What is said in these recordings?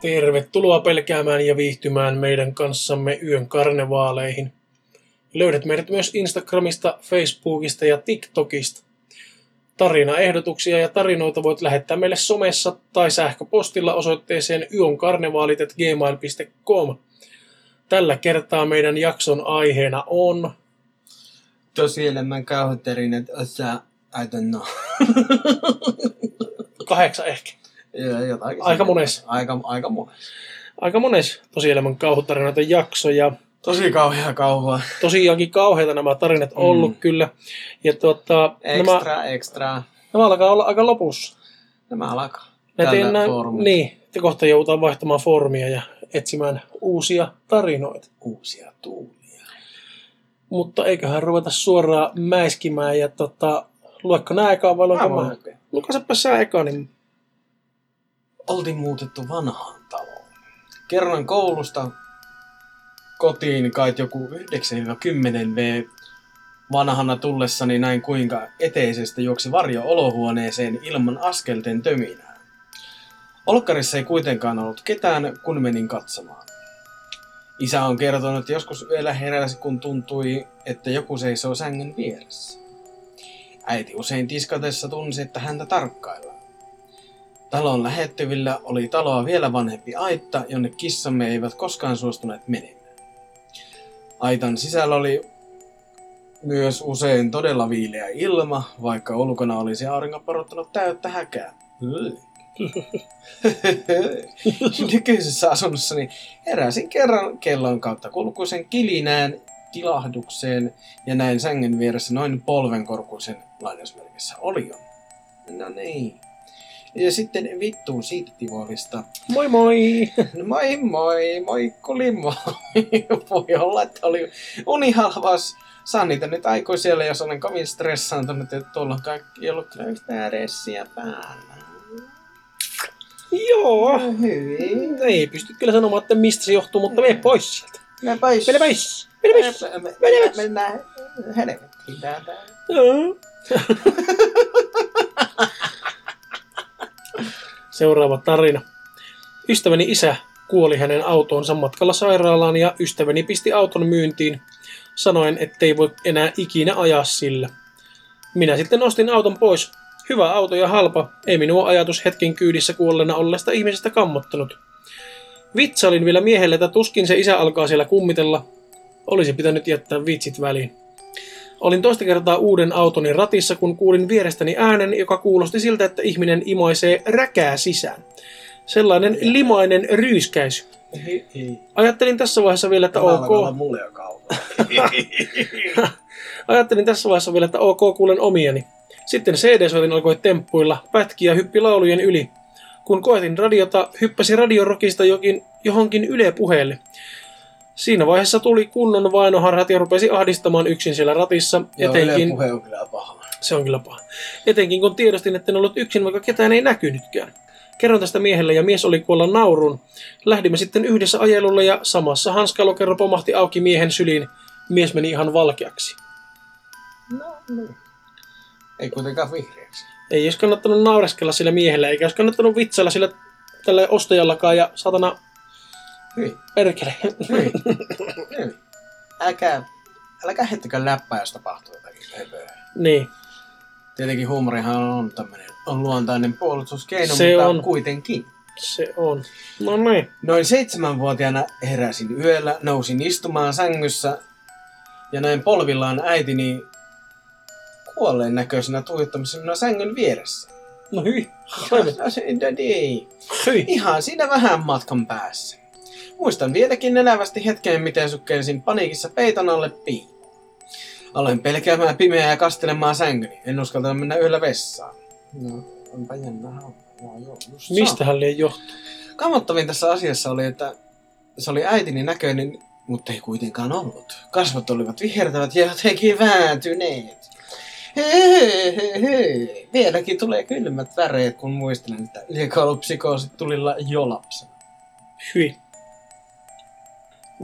Tervetuloa pelkäämään ja viihtymään meidän kanssamme yön karnevaaleihin. Löydät meidät myös Instagramista, Facebookista ja TikTokista. Tarinaehdotuksia ja tarinoita voit lähettää meille somessa tai sähköpostilla osoitteeseen yonkarnevaalit.gmail.com. Tällä kertaa meidän jakson aiheena on... Tosielämän kauhuterinet osa, I don't know. Kahdeksan ehkä. Jotakin Aika mones. Aika, aika mones. Aika mones tosielämän kauhutarinoita jakso ja Tosi kauhea kauhua. tosiaankin kauheita nämä tarinat Mm. ollut kyllä. Ja tuota, nämä, Extra, extra. nämä alkaa olla aika lopussa. Nämä alkaa. Näitä enää, niin, että kohta joudutaan vaihtamaan foorumia ja etsimään uusia tarinoita. Uusia tuulia. Mutta eiköhän ruveta suoraan mäiskimään ja tota, luekko nää ekaan vai luenko Mä. Lukasepä sä ekaan, niin Oltiin muutettu vanhaan taloon. Kerran koulusta kotiin kai joku 9-10 V vanhana tullessani näin kuinka eteisestä juoksi varjo olohuoneeseen ilman askelten töminää. Olkkarissa ei kuitenkaan ollut ketään, kun menin katsomaan. Isä on kertonut, että joskus yöllä heräsi, kun tuntui, että joku seisoo sängyn vieressä. Äiti usein tiskatessa tunsi, että häntä tarkkaillaan. Talon lähettyvillä oli taloa vielä vanhempi aitta, jonne kissamme eivät koskaan suostuneet menemään. Aitan sisällä oli myös usein todella viileä ilma, vaikka ulkona olisi aurinko porottanut täyttä häkää. Nykyisessä asunnossani heräsin kerran kellon kautta kulkuisen kilinään kilahdukseen ja näin sängen vieressä noin polvenkorkuisen lainausmerkissä olion. No niin. Ja sitten vittuun siitä Tivolista. moi moi! No moi moi, moi kuli moi. Voi olla, että oli unihalvaus. Saan niitä nyt aikoi siellä, jos olen kovin stressaantunut, että tuolla kaikki ollut kyllä yhtään ressiä päällä. Joo, Hyvin. ei pysty kyllä sanomaan, että mistä se johtuu, mutta mene pois sieltä. Mene pois. Mene pois! Mene pois! Mene pois. Mennään helvettiin täältä. Joo. Seuraava tarina. Ystäväni isä kuoli hänen autoonsa matkalla sairaalaan ja ystäväni pisti auton myyntiin, sanoen, ettei voi enää ikinä ajaa sillä. Minä sitten ostin auton pois. Hyvä auto ja halpa, ei minua ajatus hetken kyydissä kuolleena olleesta ihmisestä kammottanut. Vitsailin vielä miehelle, että tuskin se isä alkaa siellä kummitella. Olisi pitänyt jättää vitsit väliin. Olin toista kertaa uuden autoni ratissa, kun kuulin vierestäni äänen, joka kuulosti siltä, että ihminen imaisee räkää sisään. Sellainen limainen ryyskäisy. Ei, ei. Ajattelin tässä vaiheessa vielä, että Tämä ok. mulle jo. Ajattelin tässä vaiheessa vielä, että ok, kuulen omiani. Sitten CD-soitin alkoi temppuilla, pätki ja hyppi laulujen yli. Kun koetin radiota, hyppäsi radiorokista jokin, johonkin Yle puheelle. Siinä vaiheessa tuli kunnon vainoharhat ja rupesi ahdistamaan yksin siellä ratissa. Joo, etenkin, puhe on kyllä paha. Se on kyllä paha. Etenkin kun tiedostin, että en ollut yksin, vaikka ketään ei näkynytkään. Kerron tästä miehelle ja mies oli kuolla nauruun. Lähdimme sitten yhdessä ajelulle ja samassa hanskalokero pomahti auki miehen syliin. Mies meni ihan valkeaksi. No, niin. Ei kuitenkaan vihreäksi. Ei olisi kannattanut naureskella sillä miehellä, eikä olisi kannattanut vitsailla sillä tällä ostajallakaan ja satana Hyi, perkele. hyi, hyi. Älkää, älkää heittäkää läppää, jos tapahtuu jotakin höpöä. niin, Tietenkin huumorihan on tämmöinen on luontainen puolustuskeino, Se mutta on. kuitenkin. se on. No niin. Noin seitsemänvuotiaana heräsin yöllä, nousin istumaan sängyssä ja näin polvillaan äitini kuolleen näköisenä tuijottamassa minua sängyn vieressä. No hyi. No se-. Hyi. Ihan siinä vähän matkan päässä. Muistan vieläkin elävästi hetken, miten sukkelsin paniikissa peiton alle piiloon. Aloin pelkäämään pimeää ja kastelemaan sängyni. En uskaltanut mennä yöllä vessaan. No, onpa jännä homma. Joo, just. Mistähän liian johtuu? Kammottavin tässä asiassa oli, että se oli äitini näköinen, mutta ei kuitenkaan ollut. Kasvot olivat vihertävät ja jotenkin vääntyneet. Hehehehe. Vieläkin tulee kylmät väreet, kun muistelen, että liekaolupsikoosit tulilla jo lapsena. Hyi.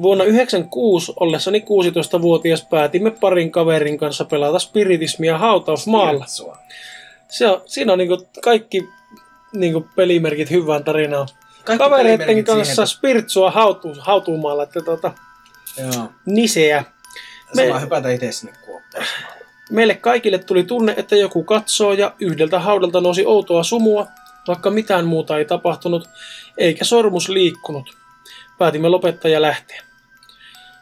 Vuonna 96 ollessani 16-vuotias päätimme parin kaverin kanssa pelata spiritismia hautausmaalla. Se on, siinä on niinku kaikki niinku pelimerkit hyvään tarinaan. Kaikki kavereiden kanssa siihen, spiritsua hautu, hautuumaalla, että tota, että- Joo. niseä. Me... Me- Saa hypätä itse sinne kuoppaan. Meille kaikille tuli tunne, että joku katsoo ja yhdeltä haudalta nousi outoa sumua, vaikka mitään muuta ei tapahtunut, eikä sormus liikkunut. Päätimme lopettaa ja lähteä.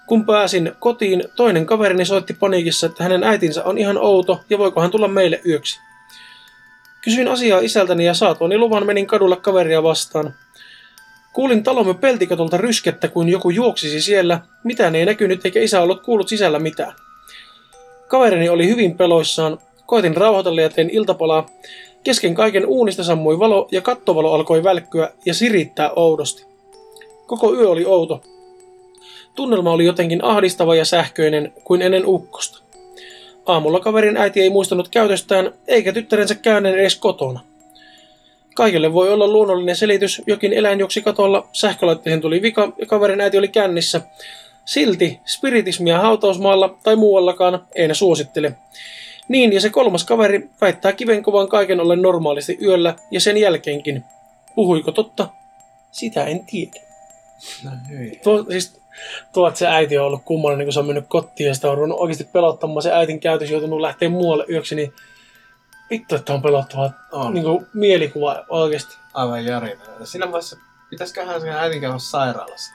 Kun pääsin kotiin, toinen kaverini soitti paniikissa, että hänen äitinsä on ihan outo ja voiko hän tulla meille yöksi. Kysyin asiaa isältäni ja saatuani luvan menin kadulla kaveria vastaan. Kuulin talomme peltikatolta ryskettä, kuin joku juoksisi siellä. Mitään ei näkynyt eikä isä ollut kuullut sisällä mitään. Kaverini oli hyvin peloissaan. Koitin rauhoitella ja tein iltapalaa. Kesken kaiken uunista sammui valo ja kattovalo alkoi välkkyä ja sirittää oudosti. Koko yö oli outo. Tunnelma oli jotenkin ahdistava ja sähköinen kuin ennen ukkosta. Aamulla kaverin äiti ei muistanut käytöstään, eikä tyttärensä käyneen edes kotona. Kaikelle voi olla luonnollinen selitys, jokin eläin juoksi katolla, sähkölaitteeseen tuli vika ja kaverin äiti oli kännissä. Silti spiritismia hautausmaalla tai muuallakaan ei ne suosittele. Niin, ja se kolmas kaveri väittää kivenkovan kaiken ollen normaalisti yöllä ja sen jälkeenkin. Puhuiko totta? Sitä en tiedä. No hyi. Tuo, siis, tuo, että se äiti on ollut kummallinen, niin kun se on mennyt kotiin ja sitä on ruvennut oikeasti pelottamaan. Se äitin käytös joutunut lähteä muualle yöksi, niin vittu, että on pelottavaa On. niin kuin mielikuva oikeasti. Aivan järjetöntä. Siinä vaiheessa pitäisiköhän sen äidin käydä sairaalassa.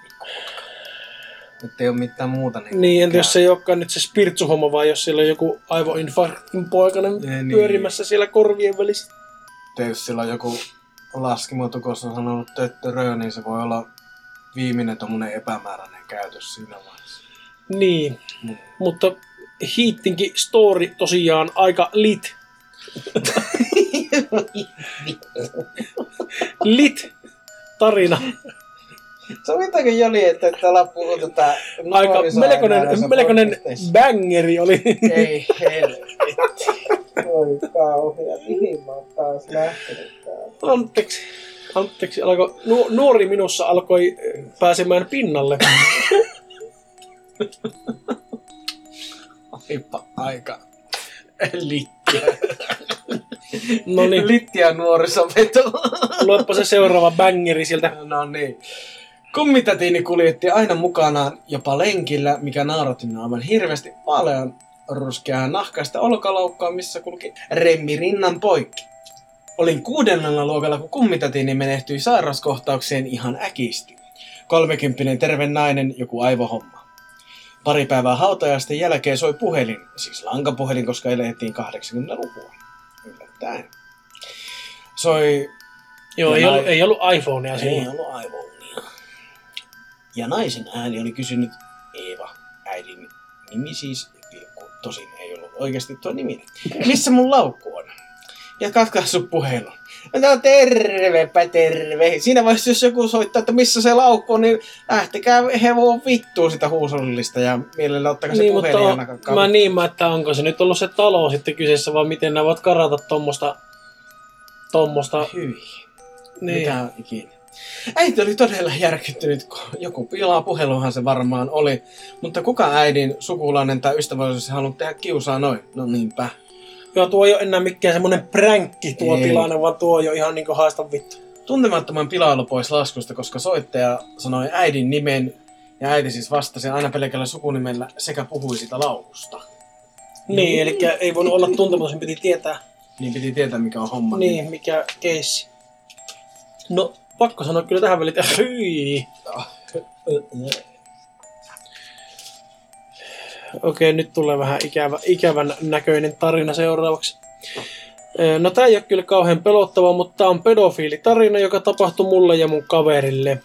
Että ei ole mitään muuta. Niin, Niin, entä jos se ei olekaan nyt se spirtsuhomma, vaan jos siellä on joku aivoinfarktin poikainen Ei, niin. pyörimässä siellä korvien välissä. Että jos sillä on joku laskimotukossa sanonut töttörö, niin se voi olla viimeinen tommonen epämääräinen käytös siinä vaiheessa. Niin, Mm. mutta Heatinkin story tosiaan aika lit. lit tarina. Sovitaanko Joni, että täällä puhutetaan Aika melkoinen, melkoinen bangeri oli. Ei helvetti. Oi kauhea, mihin mä oon taas lähtenyt täällä? Anteeksi. Anteeksi, alkoi, nu, nuori minussa alkoi eh, pääsemään pinnalle. Olipa aika littiä. No niin, Littiä nuorisoveto. luepa se seuraava bangeri sieltä. No niin. Kummitätiini kuljetti aina mukanaan jopa lenkillä, mikä nauratti minua aivan hirveästi vaalean ruskeaa nahkaista olkalaukkaa, missä kulki remmi rinnan poikki. Olin kuudennella luokalla, kun kummitätiini menehtyi sairauskohtaukseen ihan äkisti. Kolmekymppinen terve nainen, joku aivohomma. Pari päivää hautajaisten jälkeen soi puhelin, siis lankapuhelin, koska elettiin 80-lukua. Yllättäen. Soi Joo, ei nai- ollut, ei ollut iPhonea ei silloin. ollut aivonia. Ja naisen ääni oli kysynyt Eeva, äidin nimi siis, pilkku, tosin ei ollut oikeasti tuo nimi. Missä mun laukku on? Ja katkaisu puhelun. No tervepä terve. Siinä vaiheessa, jos joku soittaa, että missä se laukku on, niin lähtekää hevoon vittuun sitä huusollista ja mielellä ottakaa se Niin, puhelin ja on, mä niin mä, että onko se nyt ollut se talo sitten kyseessä, vai miten nämä voit karata tommosta, tommosta, Hyi. niin. Mitä ikinä. Äiti oli todella järkyttynyt, kun joku pilaa puheluhan se varmaan oli. Mutta kuka äidin sukulainen tai ystävä olisi halunnut tehdä kiusaa noin? No niinpä. Joo, tuo ei ole enää mikään semmonen pränkki tuo Ei. tilanne, vaan tuo jo ihan niinku haista vittu. Tuntemattoman pilailu pois laskusta, koska soittaja sanoi äidin nimen ja äiti siis vastasi aina pelkällä sukunimellä sekä puhui sitä laukusta. Niin, eli ei voinut olla tuntematon, sen piti tietää, Niin piti tietää mikä on homma. niin, mikä keissi. No, pakko sanoa kyllä tähän väliin, että hyi. Okei, nyt tulee vähän ikävä, ikävän näköinen tarina seuraavaksi. Ö, No tää ei ole kyllä kauhean pelottava, mutta tää on pedofiilitarina, joka tapahtui mulle ja mun kaverille.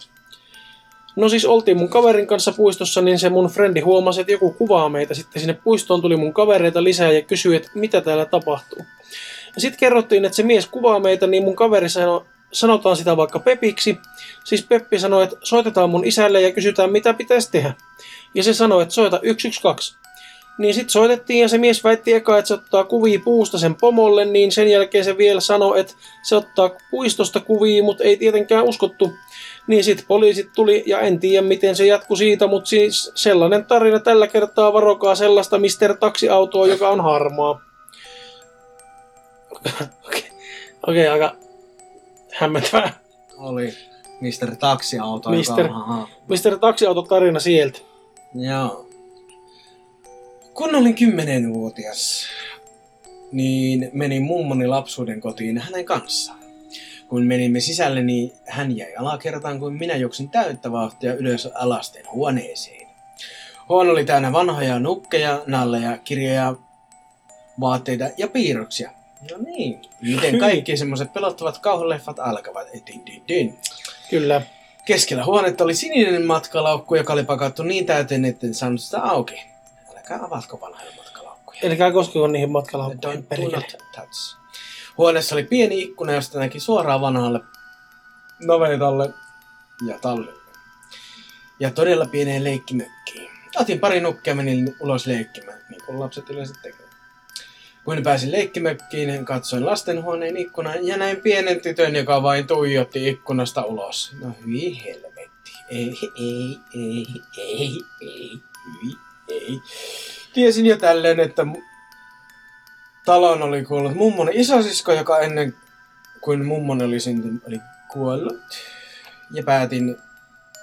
No siis oltiin mun kaverin kanssa puistossa, niin se mun frendi huomasi, että joku kuvaa meitä. Sitten sinne puistoon tuli mun kavereita lisää ja kysyi, että mitä täällä tapahtuu. Sitten kerrottiin, että se mies kuvaa meitä, niin mun kaveri sanoi, sanotaan sitä vaikka Pepiksi. Siis Peppi sanoi, että soitetaan mun isälle ja kysytään, mitä pitäisi tehdä. Ja se sanoi, että soita 112. Niin sitten soitettiin ja se mies väitti eka, että se ottaa kuvia puusta sen pomolle, niin sen jälkeen se vielä sanoi, että se ottaa puistosta kuvia, mutta ei tietenkään uskottu. Niin sitten poliisit tuli ja en tiedä miten se jatkui siitä, mutta siis sellainen tarina tällä kertaa varokaa sellaista Mr. Taksiautoa, joka on harmaa. Okei, okay, aika hämmentävää. Oli. Mr. Taksiauto. Mister. Joka. Mr. Taksiauto tarina sieltä. Joo. Kun olin kymmenenvuotias, niin menin mummoni lapsuuden kotiin hänen kanssaan. Kun menimme sisälle, niin hän jäi alakertaan, kun minä juoksin täyttä vauhtia ylös alasten huoneeseen. Huone oli täynnä vanhoja nukkeja, nalleja, kirjoja, vaatteita ja piirroksia. No niin, miten kaikki semmoiset pelottavat kauhuleffat alkavat. Din, din, din. Kyllä. Keskellä huonetta oli sininen matkalaukku, joka oli pakattu niin täyteen, etten saanut sitä auki. Älkää avatko vanhoja matkalaukkuja. Elikää koskeko niihin matkalaukkuihin perkele. Huoneessa oli pieni ikkuna, josta näki suoraan vanhalle navetalle ja tallille. Ja todella pieneen leikkimökkiin. Otin pari nukkea ja menin ulos leikkimään, niin kuin lapset yleensä tekevät. Kun pääsin leikkimökkiin, katsoin lastenhuoneen ikkunaan ja näin pienen tytön, joka vain tuijotti ikkunasta ulos. No hyi helvetti. Ei, ei, ei, ei, ei, hyi, ei. Tiesin jo tälleen, että talon oli kuollut mummon isosisko, joka ennen kuin mummon oli syntynyt, oli kuollut. Ja päätin,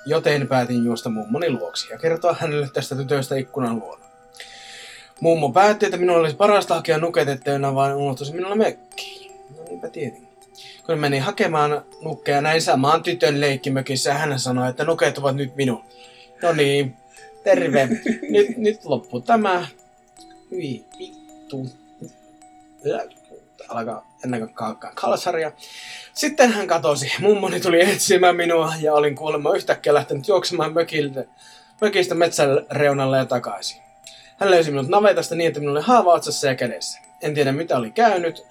joten päätin juosta mummoni luoksi ja kertoa hänelle tästä tytöstä ikkunan luona. Mummo päätti, että minun olisi parasta hakea nuket, ettei enää vain unohtuisi minulle mökkiin. No niinpä tietenkin. Kun menin hakemaan nukkeja näin samaan tytön leikkimökissä, hän sanoi, että nuket ovat nyt minun. No niin, terve. nyt, nyt loppu tämä. Hyi vittu. Alkaa ennen kaikkea kalsaria. Sitten hän katosi. Mummoni tuli etsimään minua ja olin kuulemma yhtäkkiä lähtenyt juoksemaan mökiltä, mökistä metsän reunalle ja takaisin. Hän löysi minut navetasta niin, että minulla oli haava otsassa ja kädessä. En tiedä mitä oli käynyt,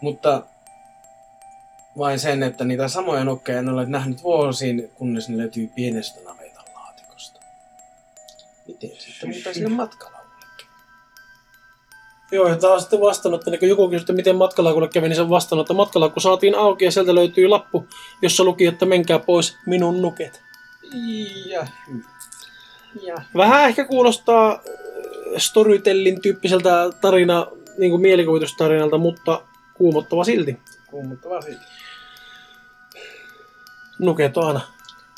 mutta vain sen, että niitä samoja nukkeja en ole nähnyt vuosiin, kunnes ne löytyy pienestä navetan laatikosta. Miten sitten mutta sinne matkalaukullekin? Joo, ja taas sitten vastannut, että niin kun joku kysyi, että miten matkalaukulle kävi, niin se on vastannut, että matkalaukku saatiin auki ja sieltä löytyy lappu, jossa luki, että menkää pois minun nuket. Ja, ja. Vähän ehkä kuulostaa storytellin tyyppiseltä tarina, niin kuin mielikuvitustarinalta, mutta kuumottava silti. Kuumuttavaa siitä. Nuket on aina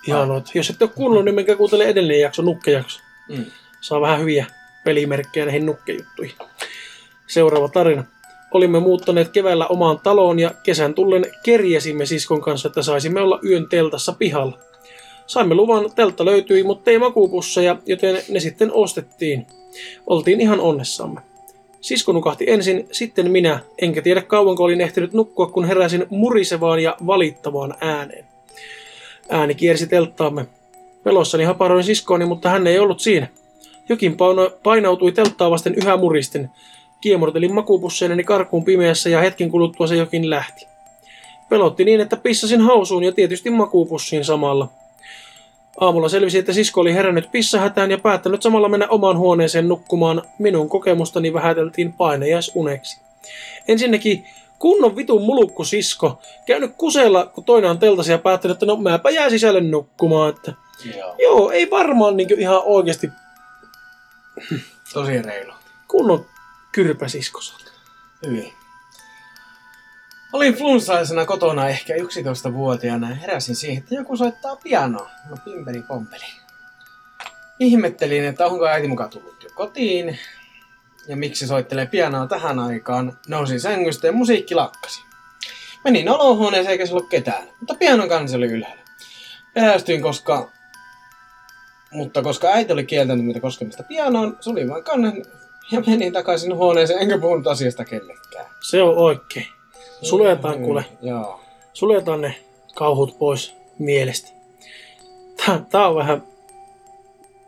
ihanoita. Jos ette ole kuunnellut, niin menkää kuuntele edellinen jakso, nukkejakso. Mm. Saa vähän hyviä pelimerkkejä näihin nukkejuttuihin. Seuraava tarina. Olimme muuttaneet keväällä omaan taloon ja kesän tullen kerjäsimme siskon kanssa, että saisimme olla yön teltassa pihalla. Saimme luvan, teltta löytyi, mutta ei makuupusseja, joten ne sitten ostettiin. Oltiin ihan onnessamme. Sisko nukahti ensin, sitten minä, enkä tiedä kauanko olin ehtinyt nukkua, kun heräsin murisevaan ja valittavaan ääneen. Ääni kiersi telttaamme. Pelossani haparoin siskooni, mutta hän ei ollut siinä. Jokin painautui telttaa vasten yhä muristen. Kiemurtelin makuupusseineni karkuun pimeässä ja hetken kuluttua se jokin lähti. Pelotti niin, että pissasin hausuun ja tietysti makuupussiin samalla. Aamulla selvisi, että sisko oli herännyt pissahätään ja päättänyt samalla mennä omaan huoneeseen nukkumaan. Minun kokemustani vähäteltiin painajaisuneksi. Ensinnäkin kunnon vitun mulukku sisko. Käynyt kuseella, kun toinen on teltasi ja päättänyt, että no mäpä jää sisälle nukkumaan. Että Joo. joo, ei varmaan niin ihan oikeasti Tosi reilu. kunnon kyrpäsisko. Hyvin. Olin flunssaisena kotona ehkä 11-vuotiaana ja heräsin siihen, että joku soittaa pianoa. No pimpeli pompeli. Ihmettelin, että onko äiti mukaan tullut jo kotiin. Ja miksi soittelee pianoa tähän aikaan. Nousin sängystä ja musiikki lakkasi. Menin olohuoneeseen eikä se ollut ketään, mutta pianon kansi oli ylhäällä. Pelästyin, koska... Mutta koska äiti oli kieltänyt mitä koskemista pianoon, sulin vaan kannen ja menin takaisin huoneeseen, enkä puhunut asiasta kellekään. Se on oikein. Suljetaan kuule. Joo. Suljetaan ne kauhut pois mielestä. Tää, tää on vähän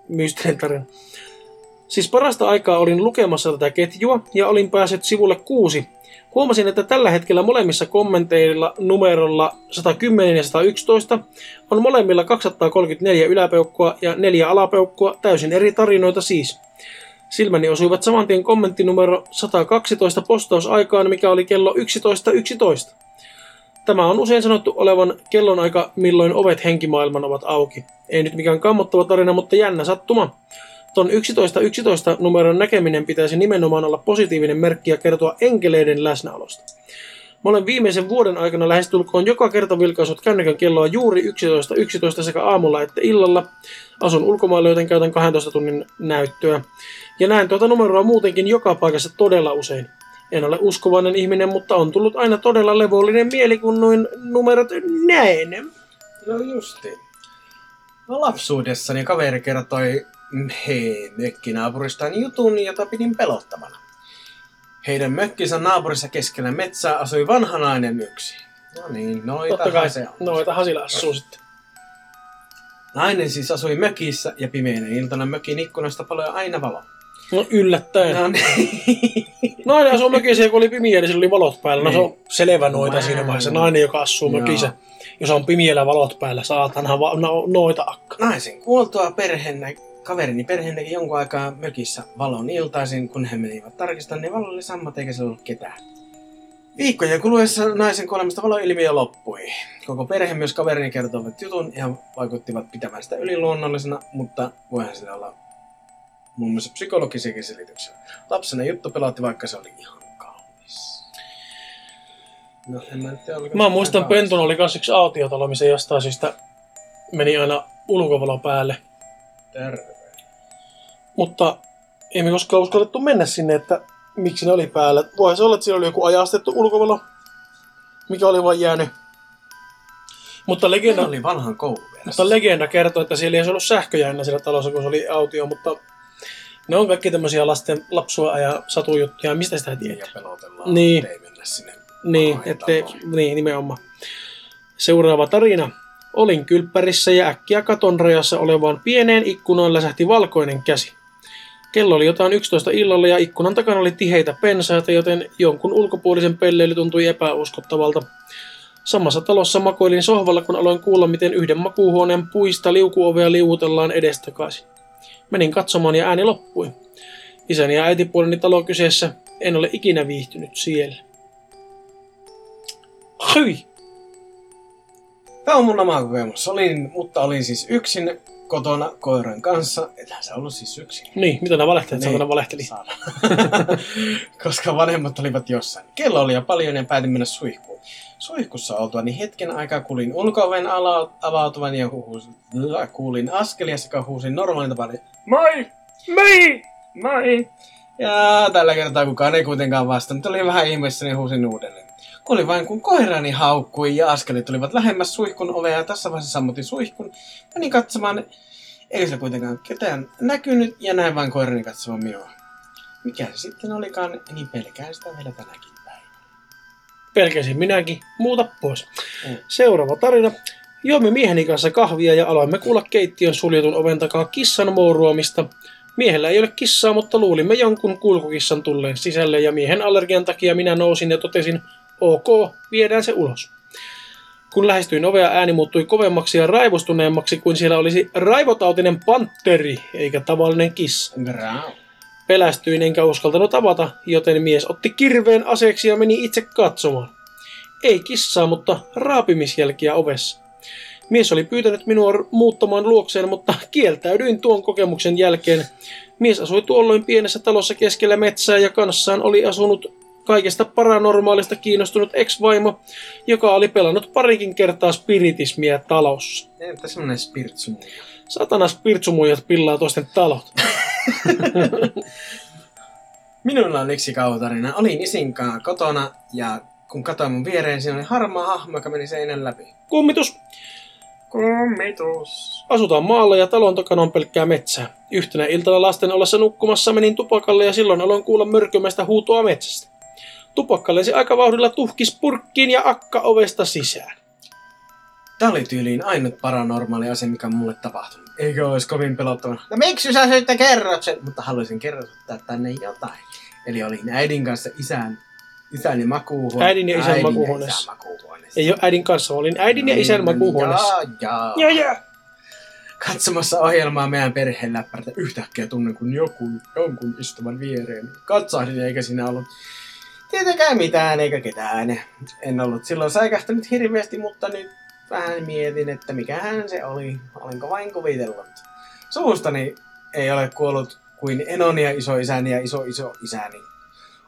mystinen tarina. Siis parasta aikaa olin lukemassa tätä ketjua ja olin päässyt sivulle kuusi. Huomasin, että tällä hetkellä molemmissa kommenteilla numerolla 110 ja 111 on molemmilla 234 yläpeukkua ja neljä alapeukkua, täysin eri tarinoita siis. Silmäni osuivat saman tien kommenttinumero 112 postausaikaan, mikä oli kello 11.11. 11. Tämä on usein sanottu olevan kellonaika, milloin ovet henkimaailman ovat auki. Ei nyt mikään kammottava tarina, mutta jännä sattuma. Ton 11.11 11 numeron näkeminen pitäisi nimenomaan olla positiivinen merkki ja kertoa enkeleiden läsnäolosta. Mä olen viimeisen vuoden aikana lähestulkoon joka kerta vilkaisut kännykän kelloa juuri 11, 11 sekä aamulla että illalla. Asun ulkomailla, joten käytän 12 tunnin näyttöä. Ja näen tuota numeroa muutenkin joka paikassa todella usein. En ole uskovainen ihminen, mutta on tullut aina todella levollinen mieli, kun noin numerot näen. No justi. No lapsuudessani kaveri kertoi hei mökkinaapuristaan jutun, jota pidin pelottavana. Heidän mökkinsä naapurissa keskellä metsää asui vanha nainen yksi. No niin, Totta noita kai, se on. noitahan sillä asuu sitten. Nainen siis asui mökissä ja pimeänä iltana mökin ikkunasta paloi aina valo. No yllättäen. No niin. Nainen asuu mökissä ja kun oli pimeä, niin sillä oli valot päällä. No se on Niin. selvä noita Wow. siinä vaiheessa. Nainen, joka asuu Joo. mökissä. Jos on pimeällä valot päällä, saatanhan va- no, noita akka. Naisen kuoltua perheen kaverini perhe näki jonkun aikaa mökissä valon iltaisin, kun he menivät tarkistamaan, niin valo oli sammat eikä siellä ollut ketään. Viikkojen kuluessa naisen kuolemasta valoilmiö loppui. Koko perhe myös kaverini kertoivat jutun ja vaikuttivat pitämään sitä yliluonnollisena, mutta voihan sillä olla muun muassa psykologisiakin selityksiä. Lapsena juttu pelotti, vaikka se oli ihan kaunis. No, en mä tiedä, Mä muistan, kaunis. Pentun oli kans yksi autiotalo, missä jostain syystä meni aina ulkovalo päälle. Terve. Mutta ei me koskaan uskallettu mennä sinne, että miksi ne oli päällä. Voihan se olla, että siellä oli joku ajastettu ulkovalo, mikä oli vain jäänyt. Mutta legenda, Ne oli vanhan koulun mutta legenda kertoo, että siellä ei olisi ollut sähköjä ennen siellä talossa, kun se oli autio, mutta ne on kaikki tämmöisiä lasten lapsua ja satujuttuja. Mistä sitä ja tietää? pelotellaan, Niin. mennä sinne. Niin, taloihin. niin, nimenomaan. Seuraava tarina. Olin kylppärissä ja äkkiä katon rajassa olevaan pieneen ikkunaan läsähti valkoinen käsi. Kello oli jotain 11 illalla ja ikkunan takana oli tiheitä pensaita, joten jonkun ulkopuolisen pelleily tuntui epäuskottavalta. Samassa talossa makoilin sohvalla, kun aloin kuulla, miten yhden makuuhuoneen puista liukuovea liuutellaan edestakaisin. Menin katsomaan ja ääni loppui. Isäni ja äitipuoleni talo kyseessä. En ole ikinä viihtynyt siellä. Hyi! Tämä on mun oma kokemus. Olin, mutta olin siis yksin kotona koiran kanssa. Ethän se ollut siis yksin. Niin, mitä nämä valehtelet? Niin. Saatana valehteli. Koska vanhemmat olivat jossain. Kello oli jo paljon ja päätin mennä suihkuun. Suihkussa oltua niin hetken aikaa kuulin ulko-oven ala- avautuvan ja huusin, kuulin askelia sekä huusin normaalin tapaan. Moi! Moi! Moi! Ja tällä kertaa kukaan ei kuitenkaan vastannut. Oli vähän ihmeessä, niin huusin uudelleen. Kuulin vain, kun koirani haukkui ja askelit tulivat lähemmäs suihkun ovea ja tässä vaiheessa sammutin suihkun. Menin katsomaan, eikä se kuitenkaan ketään näkynyt ja näin vain koirani katsomaan minua. Mikä se sitten olikaan, niin pelkään sitä vielä tänäkin päivänä. Pelkäsin minäkin. Muuta pois. Mm. Seuraava tarina. Joimme mieheni kanssa kahvia ja aloimme kuulla keittiön suljetun oven takaa kissan mouruamista. Miehellä ei ole kissaa, mutta luulimme jonkun kulkukissan tulleen sisälle ja miehen allergian takia minä nousin ja totesin, ok, viedään se ulos. Kun lähestyin ovea, ääni muuttui kovemmaksi ja raivostuneemmaksi kuin siellä olisi raivotautinen panteri eikä tavallinen kissa. Pelästyin enkä uskaltanut avata, joten mies otti kirveen aseeksi ja meni itse katsomaan. Ei kissaa, mutta raapimisjälkiä ovessa. Mies oli pyytänyt minua muuttamaan luokseen, mutta kieltäydyin tuon kokemuksen jälkeen. Mies asui tuolloin pienessä talossa keskellä metsää ja kanssaan oli asunut kaikesta paranormaalista kiinnostunut ex-vaimo, joka oli pelannut parikin kertaa spiritismiä talossa. Entä semmonen spiritsumuja? Satana spiritsumuijat pillaa toisten talot. Minulla on yksi kauhutarina. Olin isinkaan kotona ja kun katsoin mun viereen, siinä oli harmaa hahmo, joka meni seinän läpi. Kummitus! Kummitus. Asutaan maalla ja talon takana on pelkkää metsää. Yhtenä iltana lasten ollessa nukkumassa menin tupakalle ja silloin aloin kuulla mörkömästä huutoa metsästä. Tupakka lensi aika vauhdilla tuhkis purkkiin ja akka ovesta sisään. Tämä oli tyyliin ainut paranormaali asia, mikä mulle tapahtunut. Eikö olisi kovin pelottavaa? No miksi sä sitten kerrot sen? Mutta haluaisin kerrottaa tänne jotain. Eli olin äidin kanssa isän, isäni makuuhuoneessa. Äidin ja isän makuuhuoneessa. isän makuuhuoneessa. Ei ole äidin kanssa, olin äidin ja isän makuuhuoneessa. Jaa, jaa. Ja, ja. Katsomassa ohjelmaa meidän perheen läppärtä yhtäkkiä tunnen, kun joku, jonkun istuvan viereen. Katsahdin eikä siinä ollut tietenkään mitään eikä ketään. En ollut silloin säikähtänyt hirveästi, mutta nyt vähän mietin, että mikähän se oli. Olenko vain kuvitellut. Suustani ei ole kuollut kuin enoni ja isoisäni ja iso iso isäni.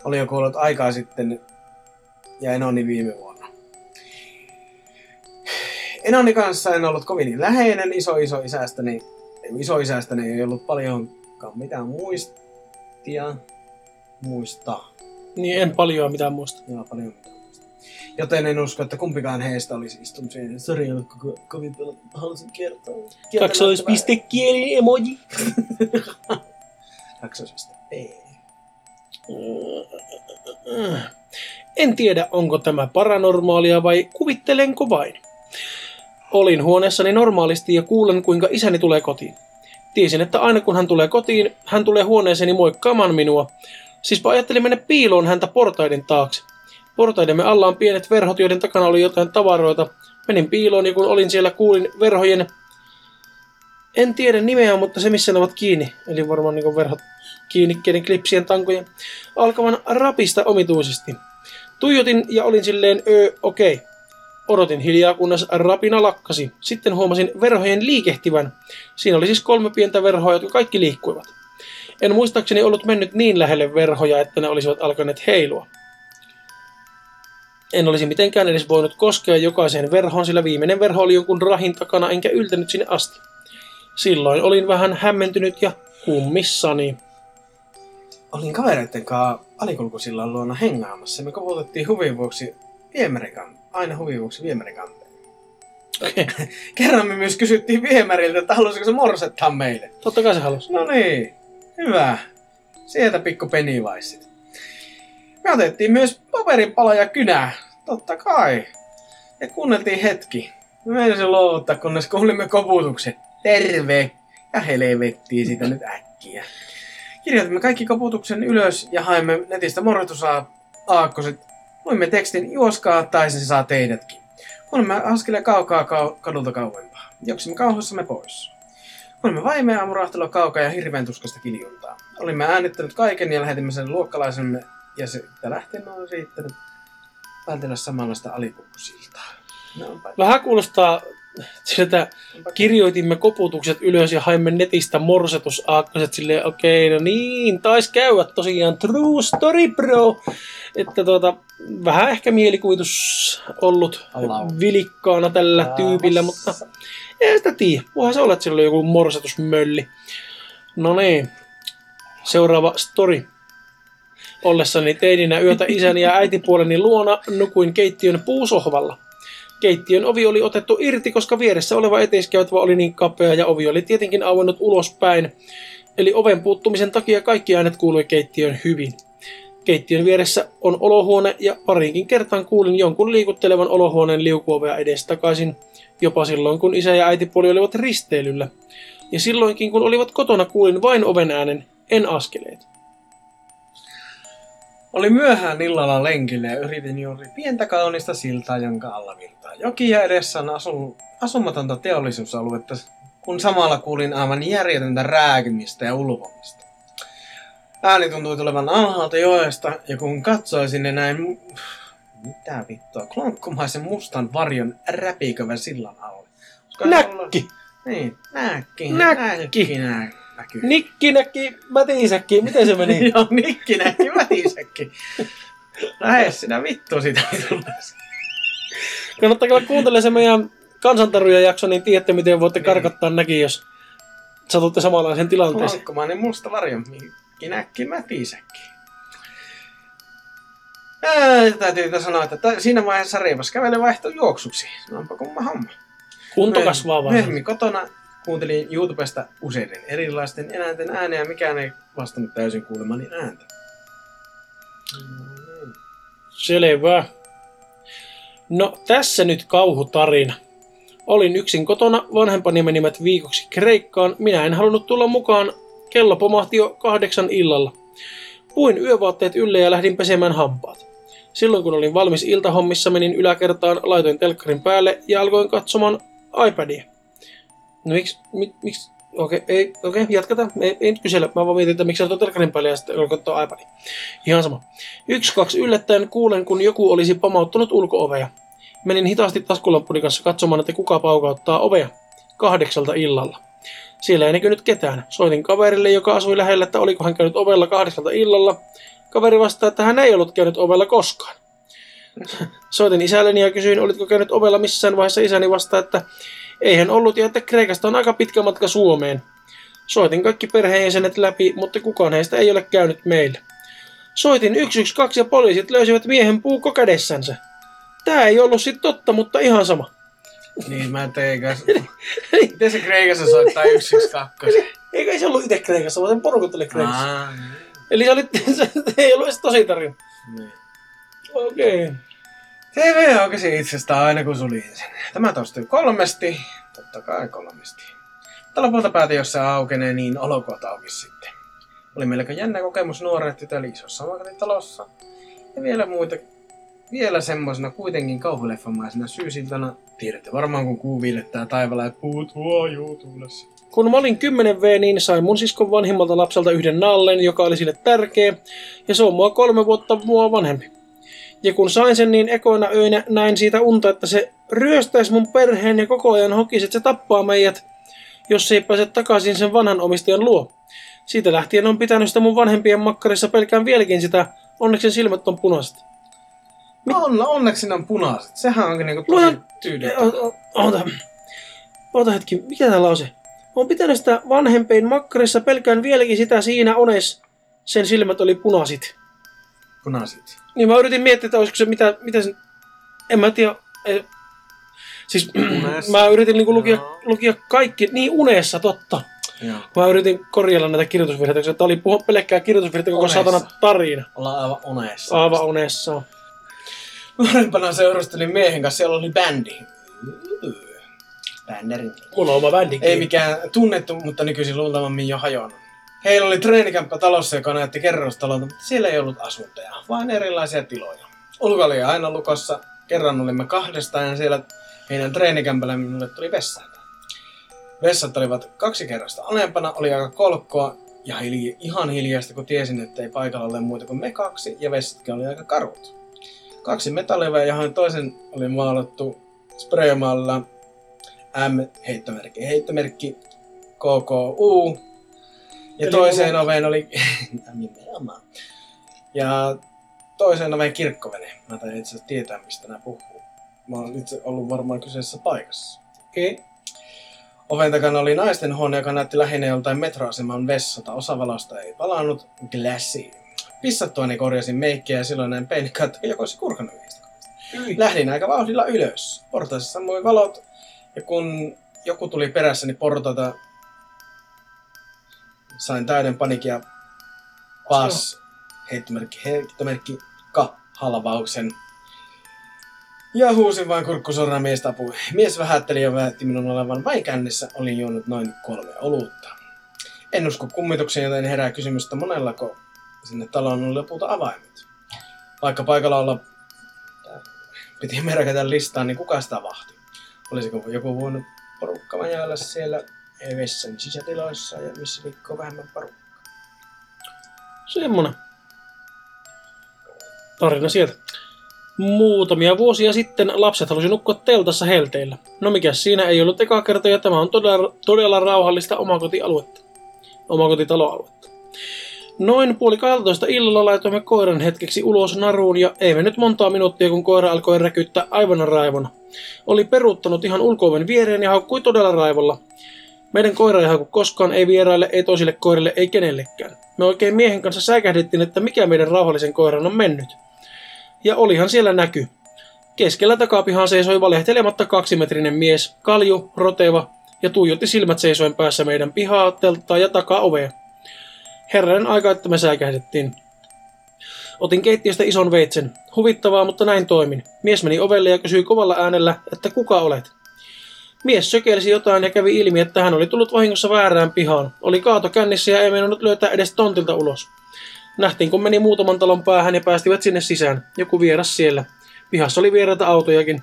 Oli jo kuollut aikaa sitten ja Enoni viime vuonna. Enoni kanssa en ollut kovin läheinen iso iso isästäni. Iso isästäni ei ollut paljonkaan mitään muistia. Muista. Niin en paljon mitään muista. Joo, paljon mitään muista. Joten en usko, että kumpikaan heistä olisi istunut siihen. Sori, ei ollut koko, kovin paljon. Haluaisin kertoa. Kaksoispistekieli emoji. Kaksoispiste. P. En tiedä, onko tämä paranormaalia vai kuvittelenko vain. Olin huoneessani normaalisti ja kuulen, kuinka isäni tulee kotiin. Tiesin, että aina kun hän tulee kotiin, hän tulee huoneeseeni moikkaamaan minua. Sispä ajattelin mennä piiloon häntä portaiden taakse. Portaidemme alla on pienet verhot, joiden takana oli jotain tavaroita. Menin piiloon ja kun olin siellä, kuulin verhojen... En tiedä nimeä, mutta se missä ne ovat kiinni. Eli varmaan niin verhot kiinnikkeiden klipsien tankojen. Alkavan rapista omituisesti. Tuijotin ja olin silleen, öö, okei. Okay. Odotin hiljaa, kunnes rapina lakkasi. Sitten huomasin verhojen liikehtivän. Siinä oli siis kolme pientä verhoa, jotka kaikki liikkuivat. En muistaakseni ollut mennyt niin lähelle verhoja, että ne olisivat alkaneet heilua. En olisi mitenkään edes voinut koskea jokaiseen verhoon, sillä viimeinen verho oli jonkun rahin takana, enkä yltänyt sinne asti. Silloin olin vähän hämmentynyt ja kummissani. Olin kavereitten kanssa alikulkusillan luona hengaamassa. Me koputettiin huvin vuoksi viemärikan, aina huvin vuoksi viemärikanteen. Okei, Kerran me myös kysyttiin viemäriltä, että halusiko se morsettaa meille. totta kai se halusi. No niin, hyvä. Sieltä pikku pennywaisit. Me otettiin myös paperipala ja kynä, totta kai. Ja kuunneltiin hetki. Me meinasin luovuttaa, kunnes kuulimme koputuksen. Terve! Ja helvettiin sitä nyt äkkiä. Kirjoitimme kaikki koputuksen ylös ja haimme netistä morjotusaakkoset. Luimme tekstin juoskaa tai se saa teidätkin. Kuulimme askeleen kaukaa kau- kadulta kauempaa. Joksimme kauhuissamme pois. Kuulimme vaimea aamurahtelua kaukaa ja hirveän tuskasta kiljuntaa. Olimme äänittänyt kaiken ja lähetimme sen luokkalaisemme ja se lähtien on riittänyt vältellä samanlaista alikulkusiltaa. Onpa, Vähän kuulostaa siltä, onpa kirjoitimme koputukset ylös ja haimme netistä morsetusaakkoset silleen, okei, no niin, tais käydä tosiaan true story bro. Että tuota, vähän ehkä mielikuvitus ollut vilikkaana tällä tyypillä, mutta ei sitä tiedä. Voihan se olla, että sillä oli joku morsetusmölli. No niin, seuraava story. Ollessani teininä yötä isäni ja äitipuoleni luona nukuin keittiön puusohvalla. Keittiön ovi oli otettu irti, koska vieressä oleva eteiskäytävä oli niin kapea ja ovi oli tietenkin auennut ulospäin. Eli oven puuttumisen takia kaikki äänet kuului keittiön hyvin. Keittiön vieressä on olohuone ja pariinkin kertaan kuulin jonkun liikuttelevan olohuoneen liukuovea edestakaisin, jopa silloin kun isä ja äitipuoli olivat risteilyllä. Ja silloinkin kun olivat kotona kuulin vain oven äänen, en askeleet. Oli myöhään illalla lenkillä ja yritin juuri pientä kaunista siltaa, jonka alla virtaa joki ja edessä on asu, asumatonta teollisuusaluetta, kun samalla kuulin aivan järjetöntä rääkimistä ja ulvomista. Ääni tuntui tulevan alhaalta joesta ja kun katsoin sinne näin... Mitä vittua? Klonkkumaisen mustan varjon räpikövän sillan alle. Näkki! Niin, näkki. Näkki. nä- näkyy. Nikki näki, mätisäkki, miten se meni? Joo, Nikki näki vätisäkin. Lähes sinä vittu sitä Kannattaa kyllä kuuntella se meidän kansantaruja jakso, niin tiedätte miten voitte Niin. karkottaa näkin, jos satutte samanlaisen tilanteeseen. Lankkomainen musta varjo. Näkki mätisäkin. Ää, täytyy sanoa, että tä- siinä vaiheessa Reivas kävelee vaihto juoksuksi. Onpa kumma homma. Kunto kasvaa vaan. Myöhemmin kotona kuuntelin YouTubesta useiden erilaisten eläinten ääniä, mikään ei vastannut täysin kuulemani ääntä. Mm, Selvä. No, tässä nyt kauhutarina. Olin yksin kotona, vanhempani menivät viikoksi Kreikkaan. Minä en halunnut tulla mukaan. Kello pomahti jo kahdeksan illalla. Puin yövaatteet ylle ja lähdin pesemään hampaat. Silloin kun olin valmis iltahommissa, menin yläkertaan, laitoin telkkarin päälle ja alkoin katsomaan iPadia. No miksi, mi, miksi, okei, ei, okei, jatketaan. Ei, ei nyt kysellä. Mä vaan mietin, että miksi laitoin telkkarin päälle ja sitten alkoi katsoa iPadia. Ihan sama. Yksi, kaksi yllättäen kuulen, kun joku olisi pamauttanut ulko-ovea. Menin hitaasti taskulampuni kanssa katsomaan, että kuka paukauttaa ovea. Kahdeksalta illalla. Siellä ei näkynyt ketään. Soitin kaverille, joka asui lähellä, että oliko hän käynyt ovella kahdeksalta illalla. Kaveri vastaa, että hän ei ollut käynyt ovella koskaan. Soitin isälleni ja kysyin, olitko käynyt ovella missään vaiheessa isäni vasta, että eihän ollut ja että Kreikasta on aika pitkä matka Suomeen. Soitin kaikki perheenjäsenet läpi, mutta kukaan heistä ei ole käynyt meille. Soitin 112 ja poliisit löysivät miehen puukko kädessänsä. Tää ei ollut sit totta, mutta ihan sama. Niin, mä tein kanssa. Miten se Kreikassa soittaa 112? Eikä se ollut itse Kreikassa, vaan sen porukat oli Kreikassa. Aa, Eli se, oli, se ei ollut edes tosi tarina. niin. Okei. Okay. TV kyse itsestään aina kun suljin sen. Tämä toistui kolmesti. Totta kai kolmesti. Mutta lopulta päätin, jos se aukenee, niin olkoot auki sitten. Oli melko jännä kokemus nuoret tytöt isossa omakotitalossa. Ja vielä muita, vielä semmosena kuitenkin kauhuleffamaisena syysiltana. Tiedätte varmaan kun kuu viilettää taivaalla ja puut huojuu tuulessa. Kun mä olin 10V, niin sain mun siskon vanhimmalta lapselta yhden nallen, joka oli sille tärkeä, ja se on mua kolme vuotta mua vanhempi. Ja kun sain sen, niin ekoina öinä näin siitä unta, että se ryöstäisi mun perheen ja koko ajan hokisi, että se tappaa meidät, jos se ei pääse takaisin sen vanhan omistajan luo. Siitä lähtien on pitänyt sitä mun vanhempien makkarissa pelkään vieläkin sitä, onneksi silmät on punaiset. On, onneksi ne on punaiset. Sehän onkin niinku tosi o- Oota, oota hetki, mikä tää lause? On pitänyt sitä vanhempien makkarissa pelkään vieläkin sitä siinä ones. Sen silmät oli punaisit. Punaiset. Niin mä yritin miettiä, että olisiko se mitä, mitä sen... En mä tiedä. Ei. Siis Unessa. mä yritin niinku lukia, Joo. lukia kaikki, niin unessa, totta. Joo. Mä yritin korjalla näitä kirjoitusvirheitä, koska tää oli puhua pelkkää kirjoitusvirheitä koko Unessa. satana tarina. Ollaan aivan unessa. Aivan unessa. Nuorempana seurustelin miehen kanssa, siellä oli bändi. Bänderi. Mulla on oma bändikin. Ei mikään tunnettu, mutta nykyisin luultavammin jo hajonnut. Heillä oli treenikämppä talossa, joka näytti kerrostalolta, mutta siellä ei ollut asuntoja, vaan erilaisia tiloja. Ulko oli aina lukossa. Kerran olimme kahdestaan ja siellä heidän treenikämpällä minulle tuli vessa. Vessat olivat kaksi kerrasta alempana, oli aika kolkkoa ja hilj- ihan hiljaista, kun tiesin, että ei paikalla ole muuta kuin me kaksi ja vessatkin oli aika karut. Kaksi metalliveä, johon toisen oli maalattu spraymalla M heittomerkki, heittomerkki KKU. Ja Eli toiseen mulla- oveen oli... Nimenomaan. Ja toiseen oveen kirkkovene. Mä tain itse asiassa tietää, mistä nämä puhuu. Mä oon itse ollut varmaan kyseisessä paikassa. Okei. Okay. Oven takana oli naisten huone, joka näytti lähinnä joltain metroaseman vessalta. Osa valosta ei palannut. Glassi. Pissattuani korjasin meikkiä ja silloin näin peinikkaa, että joku olisi kurkannut yhdestä. Lähdin aika vauhdilla ylös. Portaissa sammui valot, ja kun joku tuli perässä, niin portaita sain täyden panikia pas heittomerkki, heittomerkki ka halvauksen. Ja huusin vain kurkkusorran miestä apua. Mies vähätteli ja väitti minun olevan vain kännissä. Olin juonut noin kolme olutta. En usko kummitukseen, joten herää kysymystä monellako sinne taloon on lopulta avaimet. Vaikka paikalla olla piti merkata listaan, niin kuka sitä vahti? Olisiko joku voinut porukka majailla siellä vessan sisätiloissa ja missä liikkuu vähemmän porukkaa? Semmonen. Tarina sieltä. Muutamia vuosia sitten lapset halusi nukkua teltassa helteillä. No mikä siinä ei ollut eka kerta ja tämä on todella, todella rauhallista omakotialuetta. Omakotitaloaluetta. Noin puoli 12 illalla laitoimme koiran hetkeksi ulos naruun ja ei mennyt montaa minuuttia, kun koira alkoi räkyttää aivan raivona. Oli peruuttanut ihan ulkooven viereen ja haukkui todella raivolla. Meidän koira ei koskaan, ei vieraille, ei toisille koirille, ei kenellekään. Me oikein miehen kanssa säikähdettiin, että mikä meidän rauhallisen koiran on mennyt. Ja olihan siellä näky. Keskellä takapihaa seisoi valehtelematta kaksimetrinen mies, kalju, roteva, ja tuijotti silmät seisoen päässä meidän pihaa, telttaa ja takaovea. Herranen aika, että me säikähdettiin. Otin keittiöstä ison veitsen. Huvittavaa, mutta näin toimin. Mies meni ovelle ja kysyi kovalla äänellä, että kuka olet. Mies sökelsi jotain ja kävi ilmi, että hän oli tullut vahingossa väärään pihaan. Oli kaato kännissä ja ei meinannut löytää edes tontilta ulos. Nähtiin, kun meni muutaman talon päähän ja päästivät sinne sisään. Joku vieras siellä. Pihassa oli vieraita autojakin.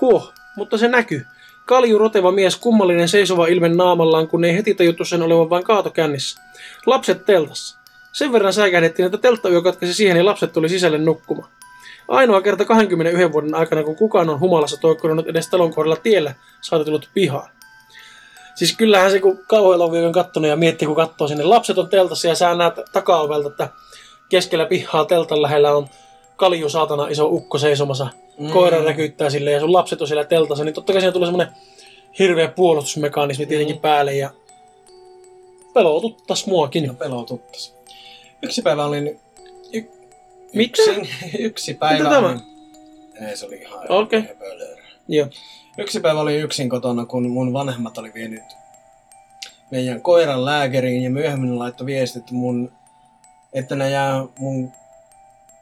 Huoh, mutta se näkyy. Kalju roteva mies, kummallinen seisova ilme naamallaan, kun ei heti tajuttu sen olevan vain kaato kännissä. Lapset teltassa. Sen verran säikähdettiin, että telttayö katkesi siihen ja lapset tuli sisälle nukkumaan. Ainoa kerta 21 vuoden aikana, kun kukaan on humalassa toikkunut edes talon kohdalla tiellä, saati tullut pihaan. Siis kyllähän se, kun kauhuelokuvia on kattonut ja miettii, kun katsoo sinne, lapset on teltassa ja sä näet takaovelta, että keskellä pihaa teltan lähellä on kalju saatana iso ukko seisomassa. Mm. Koira räkyttää sille ja sun lapset on siellä teltassa, niin totta kai siinä tulee semmonen hirveä puolustusmekanismi tietenkin Mm. päälle ja pelotuttas muakin. No pelotuttas. Yksi päivä olin y- Mitä? yksin. Yksi päivä Mitä tämä? olin... Ei, se oli ihan höpölöä. Joo. Yksi päivä oli yksin kotona, kun mun vanhemmat oli vienyt meidän koiran lääkäriin ja myöhemmin laittoi viestit mun, että ne jää mun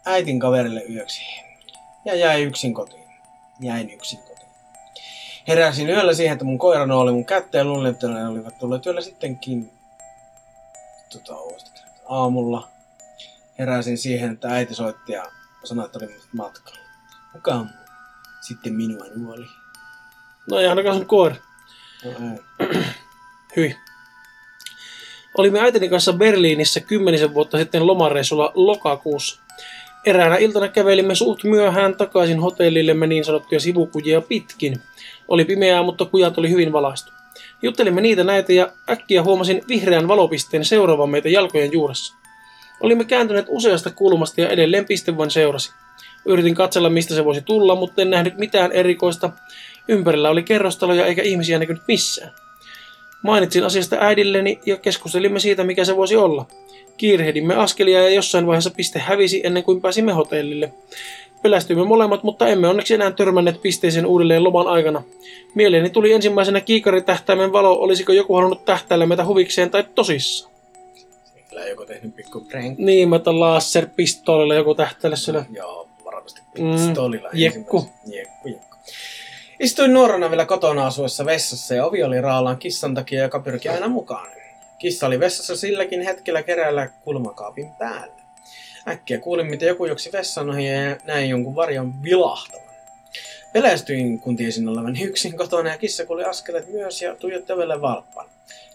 äitin kaverille yöksi. Ja jäi yksin kotiin. Jäin yksin kotiin. Heräsin yöllä siihen, että mun koira oli mun kättä ja luulin, että ne olivat tulleet yöllä sittenkin tota, aamulla. Heräsin siihen, että äiti soitti ja sanoi, että oli matkalla. Kuka on sitten minua nuoli? No ei ainakaan sun koira. No ei. Hyi. Olimme äitini kanssa Berliinissä kymmenisen vuotta sitten lomareissulla lokakuussa. Eräänä iltana kävelimme suht myöhään takaisin hotellillemme niin sanottuja sivukujia pitkin. Oli pimeää, mutta kujat oli hyvin valaistu. Juttelimme niitä näitä ja äkkiä huomasin vihreän valopisteen seuraavan meitä jalkojen juuressa. Olimme kääntyneet useasta kulmasta ja edelleen piste vain seurasi. Yritin katsella, mistä se voisi tulla, mutta en nähnyt mitään erikoista. Ympärillä oli kerrostaloja eikä ihmisiä näkynyt missään. Mainitsin asiasta äidilleni ja keskustelimme siitä, mikä se voisi olla. Kiirehdimme askelia ja jossain vaiheessa piste hävisi ennen kuin pääsimme hotellille. Pelästyimme molemmat, mutta emme onneksi enää törmänneet pisteeseen uudelleen loman aikana. Mieleeni tuli ensimmäisenä kiikaritähtäimen valo, olisiko joku halunnut tähtäillä meitä huvikseen tai tosissaan. Kyllä joku tehnyt pikku prank. Niin, mä otan laserpistoolilla joku tähtäillä sillä. Joo, varmasti Mm, pistolilla. jekku. ensimmäisenä. Jekku, jekku. Istuin nuorena vielä kotona asuessa vessassa ja ovi oli raallaan kissan takia, joka pyrki aina mukaan. Kissa oli vessassa silläkin hetkellä keräällä kulmakaapin päällä. Äkkiä kuulin, miten joku juoksi vessan ohi ja näin jonkun varjon vilahtavan. Pelästyin, kun tiesin olevan yksin kotona ja kissa kuuli askeleet myös ja tuijotti ovelle valppaan.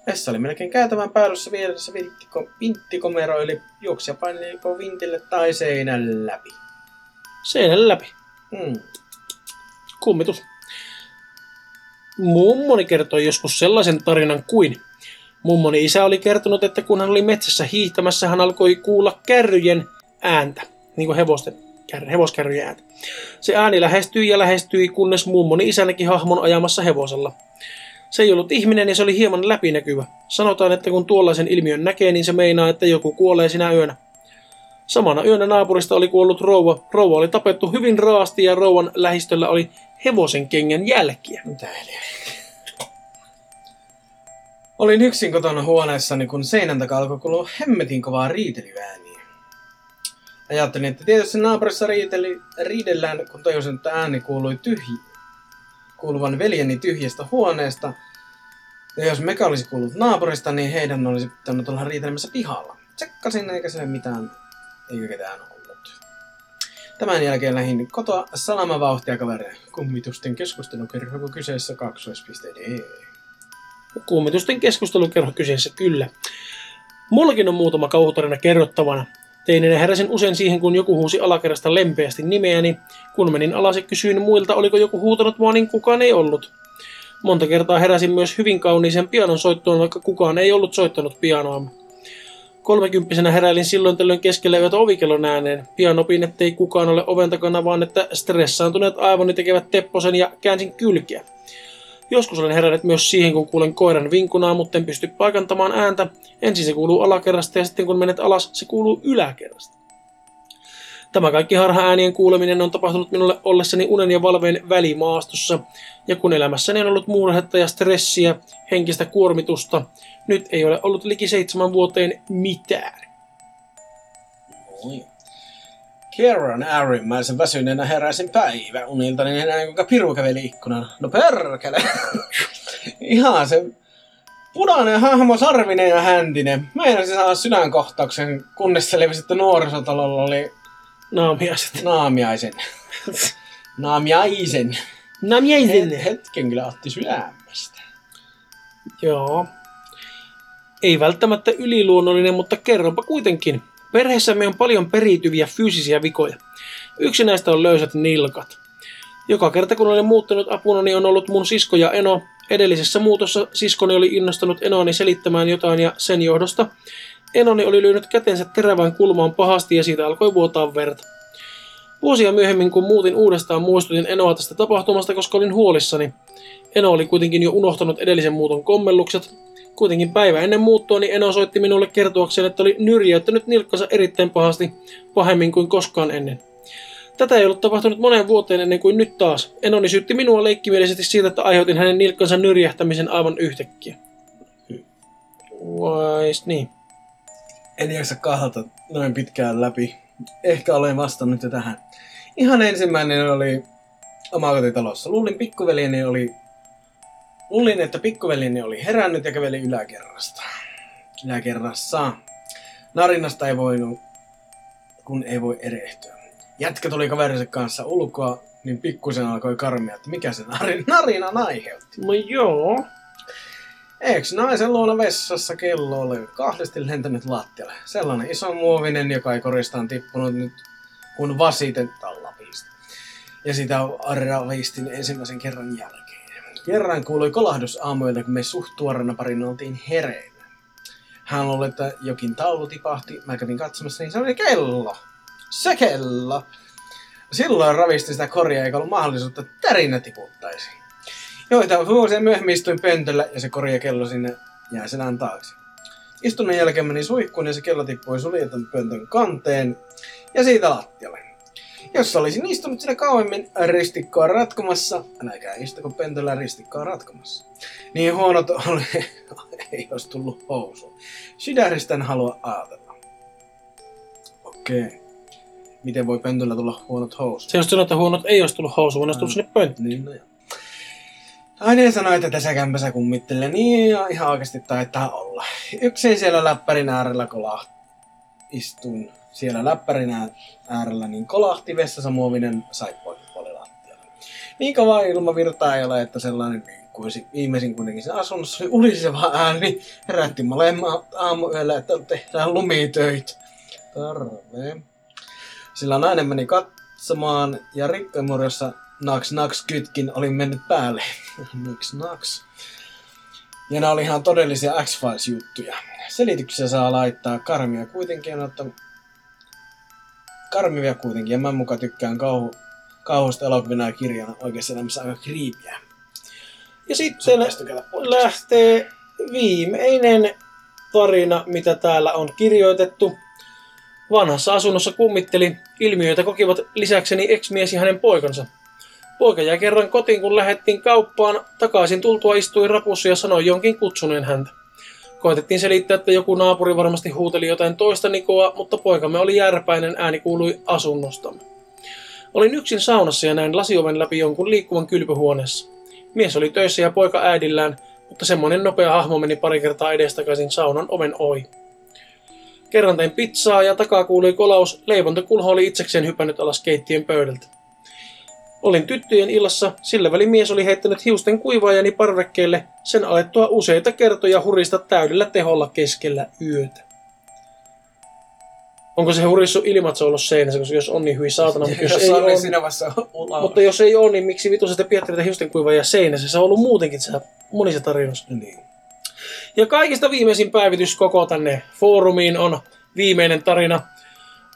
Vessa oli melkein käytävän päädyssä vieressä vinttiko, vinttikomero, eli juoksija paineli joko vintille tai seinän läpi. Seinän läpi. Hmm. Kummitus. Mummoni kertoi joskus sellaisen tarinan kuin Mummoni isä oli kertonut, että kun hän oli metsässä hiihtämässä, hän alkoi kuulla kärryjen ääntä, niin kuin hevosten, kär, hevoskärryjen ääntä. Se ääni lähestyi ja lähestyi, kunnes mummoni isä näki hahmon ajamassa hevosella. Se ei ollut ihminen ja se oli hieman läpinäkyvä. Sanotaan, että kun tuollaisen ilmiön näkee, niin se meinaa, että joku kuolee sinä yönä. Samana yönä naapurista oli kuollut rouva. Rouva oli tapettu hyvin raasti ja rouvan lähistöllä oli hevosen kengän jälkiä. Mitä? Olin yksin kotona huoneessani, kun seinän takaa alkoi kuulua hemmetin kovaa riitelyääniä. Ajattelin, että tietysti naapurissa riiteli, riidellään, kun tajusin, että ääni kuului tyhji, kuuluvan veljeni tyhjästä huoneesta. Ja jos meka olisi kuullut naapurista, niin heidän olisi pitänyt olla riitelemässä pihalla. Tsekkasin, eikä siellä mitään, eikä ketään ollut. Tämän jälkeen lähdin kotoa salamavauhtia kavereen. Kummitusten keskustelukerho, kyseessä kaksoispiste.de. Kuumitusten keskustelukerho kyseessä kyllä. Mullakin on muutama kauhutarina kerrottavana. Teinenä heräsin usein siihen, kun joku huusi alakerrasta lempeästi nimeäni. Kun menin alas ja kysyin muilta, oliko joku huutanut mua, niin kukaan ei ollut. Monta kertaa heräsin myös hyvin kauniiseen pianon soittoon, vaikka kukaan ei ollut soittanut pianoamme. Kolmekymppisenä heräilin silloin tällöin keskellä yötä ovikellon ääneen. Pian opin, ettei kukaan ole oven takana, vaan että stressaantuneet aivoni tekevät tepposen ja käänsin kylkeä. Joskus olen herännyt myös siihen, kun kuulen koiran vinkunaa, mutta en pysty paikantamaan ääntä. Ensin se kuuluu alakerrasta ja sitten kun menet alas, se kuuluu yläkerrasta. Tämä kaikki harha-äänien kuuleminen on tapahtunut minulle ollessani unen ja valveen välimaastossa, ja kun elämässäni on ollut muurhetta ja stressiä, henkistä kuormitusta, nyt ei ole ollut liki seitsemän vuoteen mitään. Moi. Kerran äärimmäisen väsyneenä heräsin päiväunilta, niin näin kuinka piru käveli ikkunana. No perkele! Ihan se punainen hahmo, sarvinen ja häntinen. Meinasin saada sydänkohtauksen, kunnes selvisi, että nuorisotalolla oli Naamiaiset. naamiaisen. Naamiaisen. Naamiaisen. Het- hetken kyllä otti sydämestä. Joo. Ei välttämättä yliluonnollinen, mutta kerronpa kuitenkin. Perheessämme on paljon periytyviä fyysisiä vikoja. Yksi näistä on löysät nilkat. Joka kerta kun olen muuttanut apunani on ollut mun sisko ja eno. Edellisessä muutossa siskoni oli innostanut enoani selittämään jotain ja sen johdosta enoni oli lyönyt kätensä terävään kulmaan pahasti ja siitä alkoi vuotaa verta. Vuosia myöhemmin, kun muutin uudestaan, muistutin Enoa tästä tapahtumasta, koska olin huolissani. Eno oli kuitenkin jo unohtanut edellisen muuton kommellukset. Kuitenkin päivä ennen muuttoa, niin Eno soitti minulle kertoakseen, että oli nyrjäyttänyt nilkkansa erittäin pahasti, pahemmin kuin koskaan ennen. Tätä ei ollut tapahtunut moneen vuoteen ennen kuin nyt taas. Enoni syytti minua leikkimielisesti siitä, että aiheutin hänen nilkkansa nyrjähtämisen aivan yhtäkkiä. Vai niin. En jaksa kahlata noin pitkään läpi. Ehkä olen vastannut jo tähän. Ihan ensimmäinen oli omakotitalossa. Luulin pikkuveljeni oli... Luulin, että pikkuveljeni oli herännyt ja käveli yläkerrasta. Yläkerrassa. Narinasta ei voinut, kun ei voi erehtyä. Jätkä tuli kaverinsa kanssa ulkoa, niin pikkusen alkoi karmia, että mikä se narin, narinan aiheutti. No joo. Eikö naisen luona vessassa kello ole kahdesti lentänyt lattialle? Sellainen iso muovinen, joka ei koristaan tippunut nyt kun vasitetta lapista. Ja sitä ravistin ensimmäisen kerran jälkeen. Kerran kuului kolahdus aamuilta, kun me suht parina oltiin hereillä. Hän luuli, että jokin taulu tipahti. Mä kävin katsomassa, niin se oli kello. Se kello. Silloin ravistin sitä korjaa, eikä ollut mahdollisuutta, että tärinä tiputtaisi. Joita vuosia myöhemmin istuin pöntöllä ja se korjakello sinne jäi selän taakse. Istunnon jälkeen meni suihkuun ja se kello tippui suljetun pöntön kanteen ja siitä lattialle. Jos olisin istunut siinä kauemmin ristikkoa ratkomassa, äläkää istuko pöntöllä ristikkoa ratkomassa, niin huonot oli, ei olisi tullut housu. Sydäristä en halua ajatella. Okei. Miten voi pöntöllä tulla huonot housut? Se jos sanoo, että huonot ei olisi tullut housu, vaan olisi tullut sinne pönttöön. Niin, no joo. Aine sanoi, että tässä kämpässä kummittelee, niin ja ihan oikeasti taitaa olla. Yksin siellä läppärin äärellä kolahti. Istun siellä läppärin ää- äärellä, niin kolahti vessassa muovinen saippuakin lattialla. Niin kova ilmavirta ei ole, että sellainen liikkuisi. Viimeisin kuitenkin se asunnossa oli uliseva ääni. Herätti molemmat aamuyöllä, että tehdään lumitöitä. Tarve. Sillä nainen meni katsomaan ja rikkamurjossa Naks Naks kytkin oli mennyt päälle. Naks Naks. Ja nämä oli ihan todellisia X-Files-juttuja. Selityksiä saa laittaa karmia kuitenkin, että karmivia kuitenkin. Ja mä mukaan tykkään kauhu, kauhusta elokuvina ja kirjana oikeassa elämässä aika kriipiä. Ja sitten lähtee viimeinen tarina, mitä täällä on kirjoitettu. Vanhassa asunnossa kummitteli. Ilmiöitä kokivat lisäkseni ex-mies ja hänen poikansa. Poika jäi kerran kotiin, kun lähdettiin kauppaan. Takaisin tultua istui rapussa ja sanoi jonkin kutsuneen häntä. Koitettiin selittää, että joku naapuri varmasti huuteli jotain toista Nikoa, mutta poikamme oli järpäinen, ääni kuului asunnostamme. Olin yksin saunassa ja näin lasioven läpi jonkun liikkuvan kylpyhuoneessa. Mies oli töissä ja poika äidillään, mutta semmoinen nopea hahmo meni pari kertaa edestakaisin saunan oven ohi. Kerran tein pizzaa ja takaa kuului kolaus, leivontakulho oli itsekseen hypännyt alas keittiön pöydältä. Olin tyttöjen illassa, sillä väli mies oli heittänyt hiusten kuivaajani parvekkeelle sen alettua useita kertoja hurista täydellä teholla keskellä yötä. Onko se hurissu ilmatsoulu seinässä, koska jos on niin hyvin saatana, mutta jos, ei on, niin ole, siinä ula. mutta jos ei ole, niin miksi vitu sitä pidätte niitä hiusten kuivaajia seinässä? Se on ollut muutenkin se monissa tarinoissa. Niin. Ja kaikista viimeisin päivitys koko tänne foorumiin on viimeinen tarina.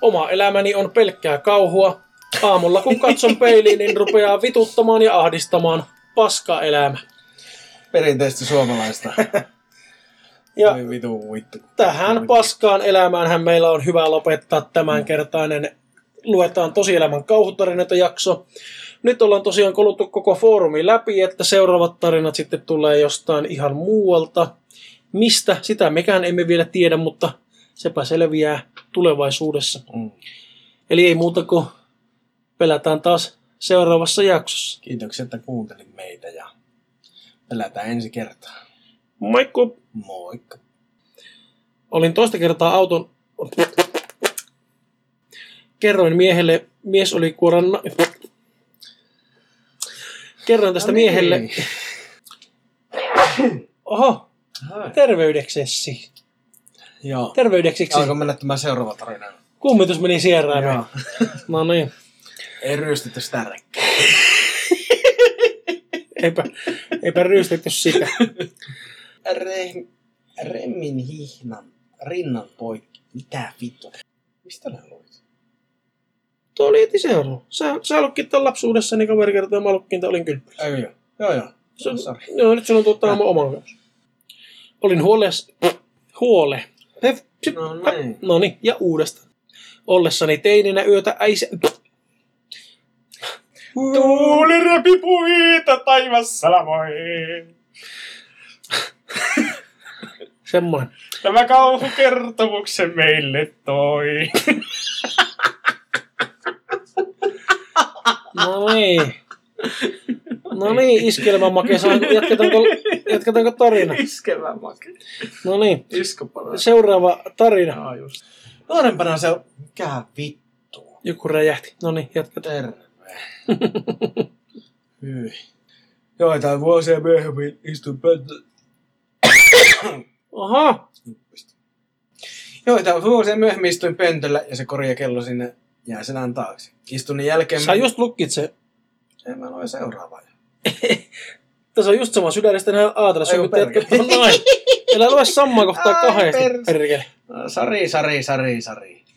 Oma elämäni on pelkkää kauhua. Aamulla kun katson peiliin, niin rupeaa vituttamaan ja ahdistamaan. Paska elämä. Perinteistä suomalaista. Ja vitu vittu. tähän paskaan elämäänhän meillä on hyvä lopettaa tämänkertainen luetaan tosielämän kauhutarinoita jakso. Nyt ollaan tosiaan koluttu koko foorumi läpi, että seuraavat tarinat sitten tulee jostain ihan muualta. Mistä, sitä mekään emme vielä tiedä, mutta sepä selviää tulevaisuudessa. Mm. Eli ei muuta kuin pelätään taas seuraavassa jaksossa. Kiitoksia, että kuuntelit meitä ja pelätään ensi kertaa. Moikka! Moikka. Olin toista kertaa auton... Kerroin miehelle, mies oli kuoran... Kerroin tästä No niin. miehelle... Oho, Hai. terveydeksesi. Joo. Terveydeksiksi. Alkoi mennä tämä seuraava tarina. Kummitus meni sierraimeen. Joo. No niin. Ei ryöstetty sitä rekkää. Eipä, eipä ryystetty sitä. Re, remmin hihnan rinnan poikki. Mitä vittu? Mistä nää luit? Tuo oli heti seuraava. Sä, sä lukkin tämän lapsuudessa, niin kaveri kertoo, että mä lukkin, oli kyllä. Ei, joo, joo. joo. Se, joo, nyt sulla on tuottaa oma oman kanssa. Olin huoles... Huole. No niin. No niin, ja uudestaan. Ollessani teininä yötä äisä... Tuuli repi puita taivassa lavoi. Semmoinen. Tämä kauhukertomuksen meille toi. No niin. No niin, iskelmämake. Jatketaanko, jatketaanko tarina? Iskevä make. No niin, seuraava tarina. Jaa, just. Nuorempana se on... Mikä vittu? Joku räjähti. No niin, jatketaan. Terve. Hyi. Joitain vuosia myöhemmin istuin pöntö... Aha, Joitain vuosia myöhemmin istuin pöntöllä ja se korjakello sinne jää selän taakse. Istunnin jälkeen... sä just lukkit se. En mä lue seuraavaa. Tässä on just sama sydämestä nähdä ajatella. Sun Ai pitää jatkaa noin. Älä lue samaa kohtaa kahdesti, perkele. Sari, Sari, Sari, Sari.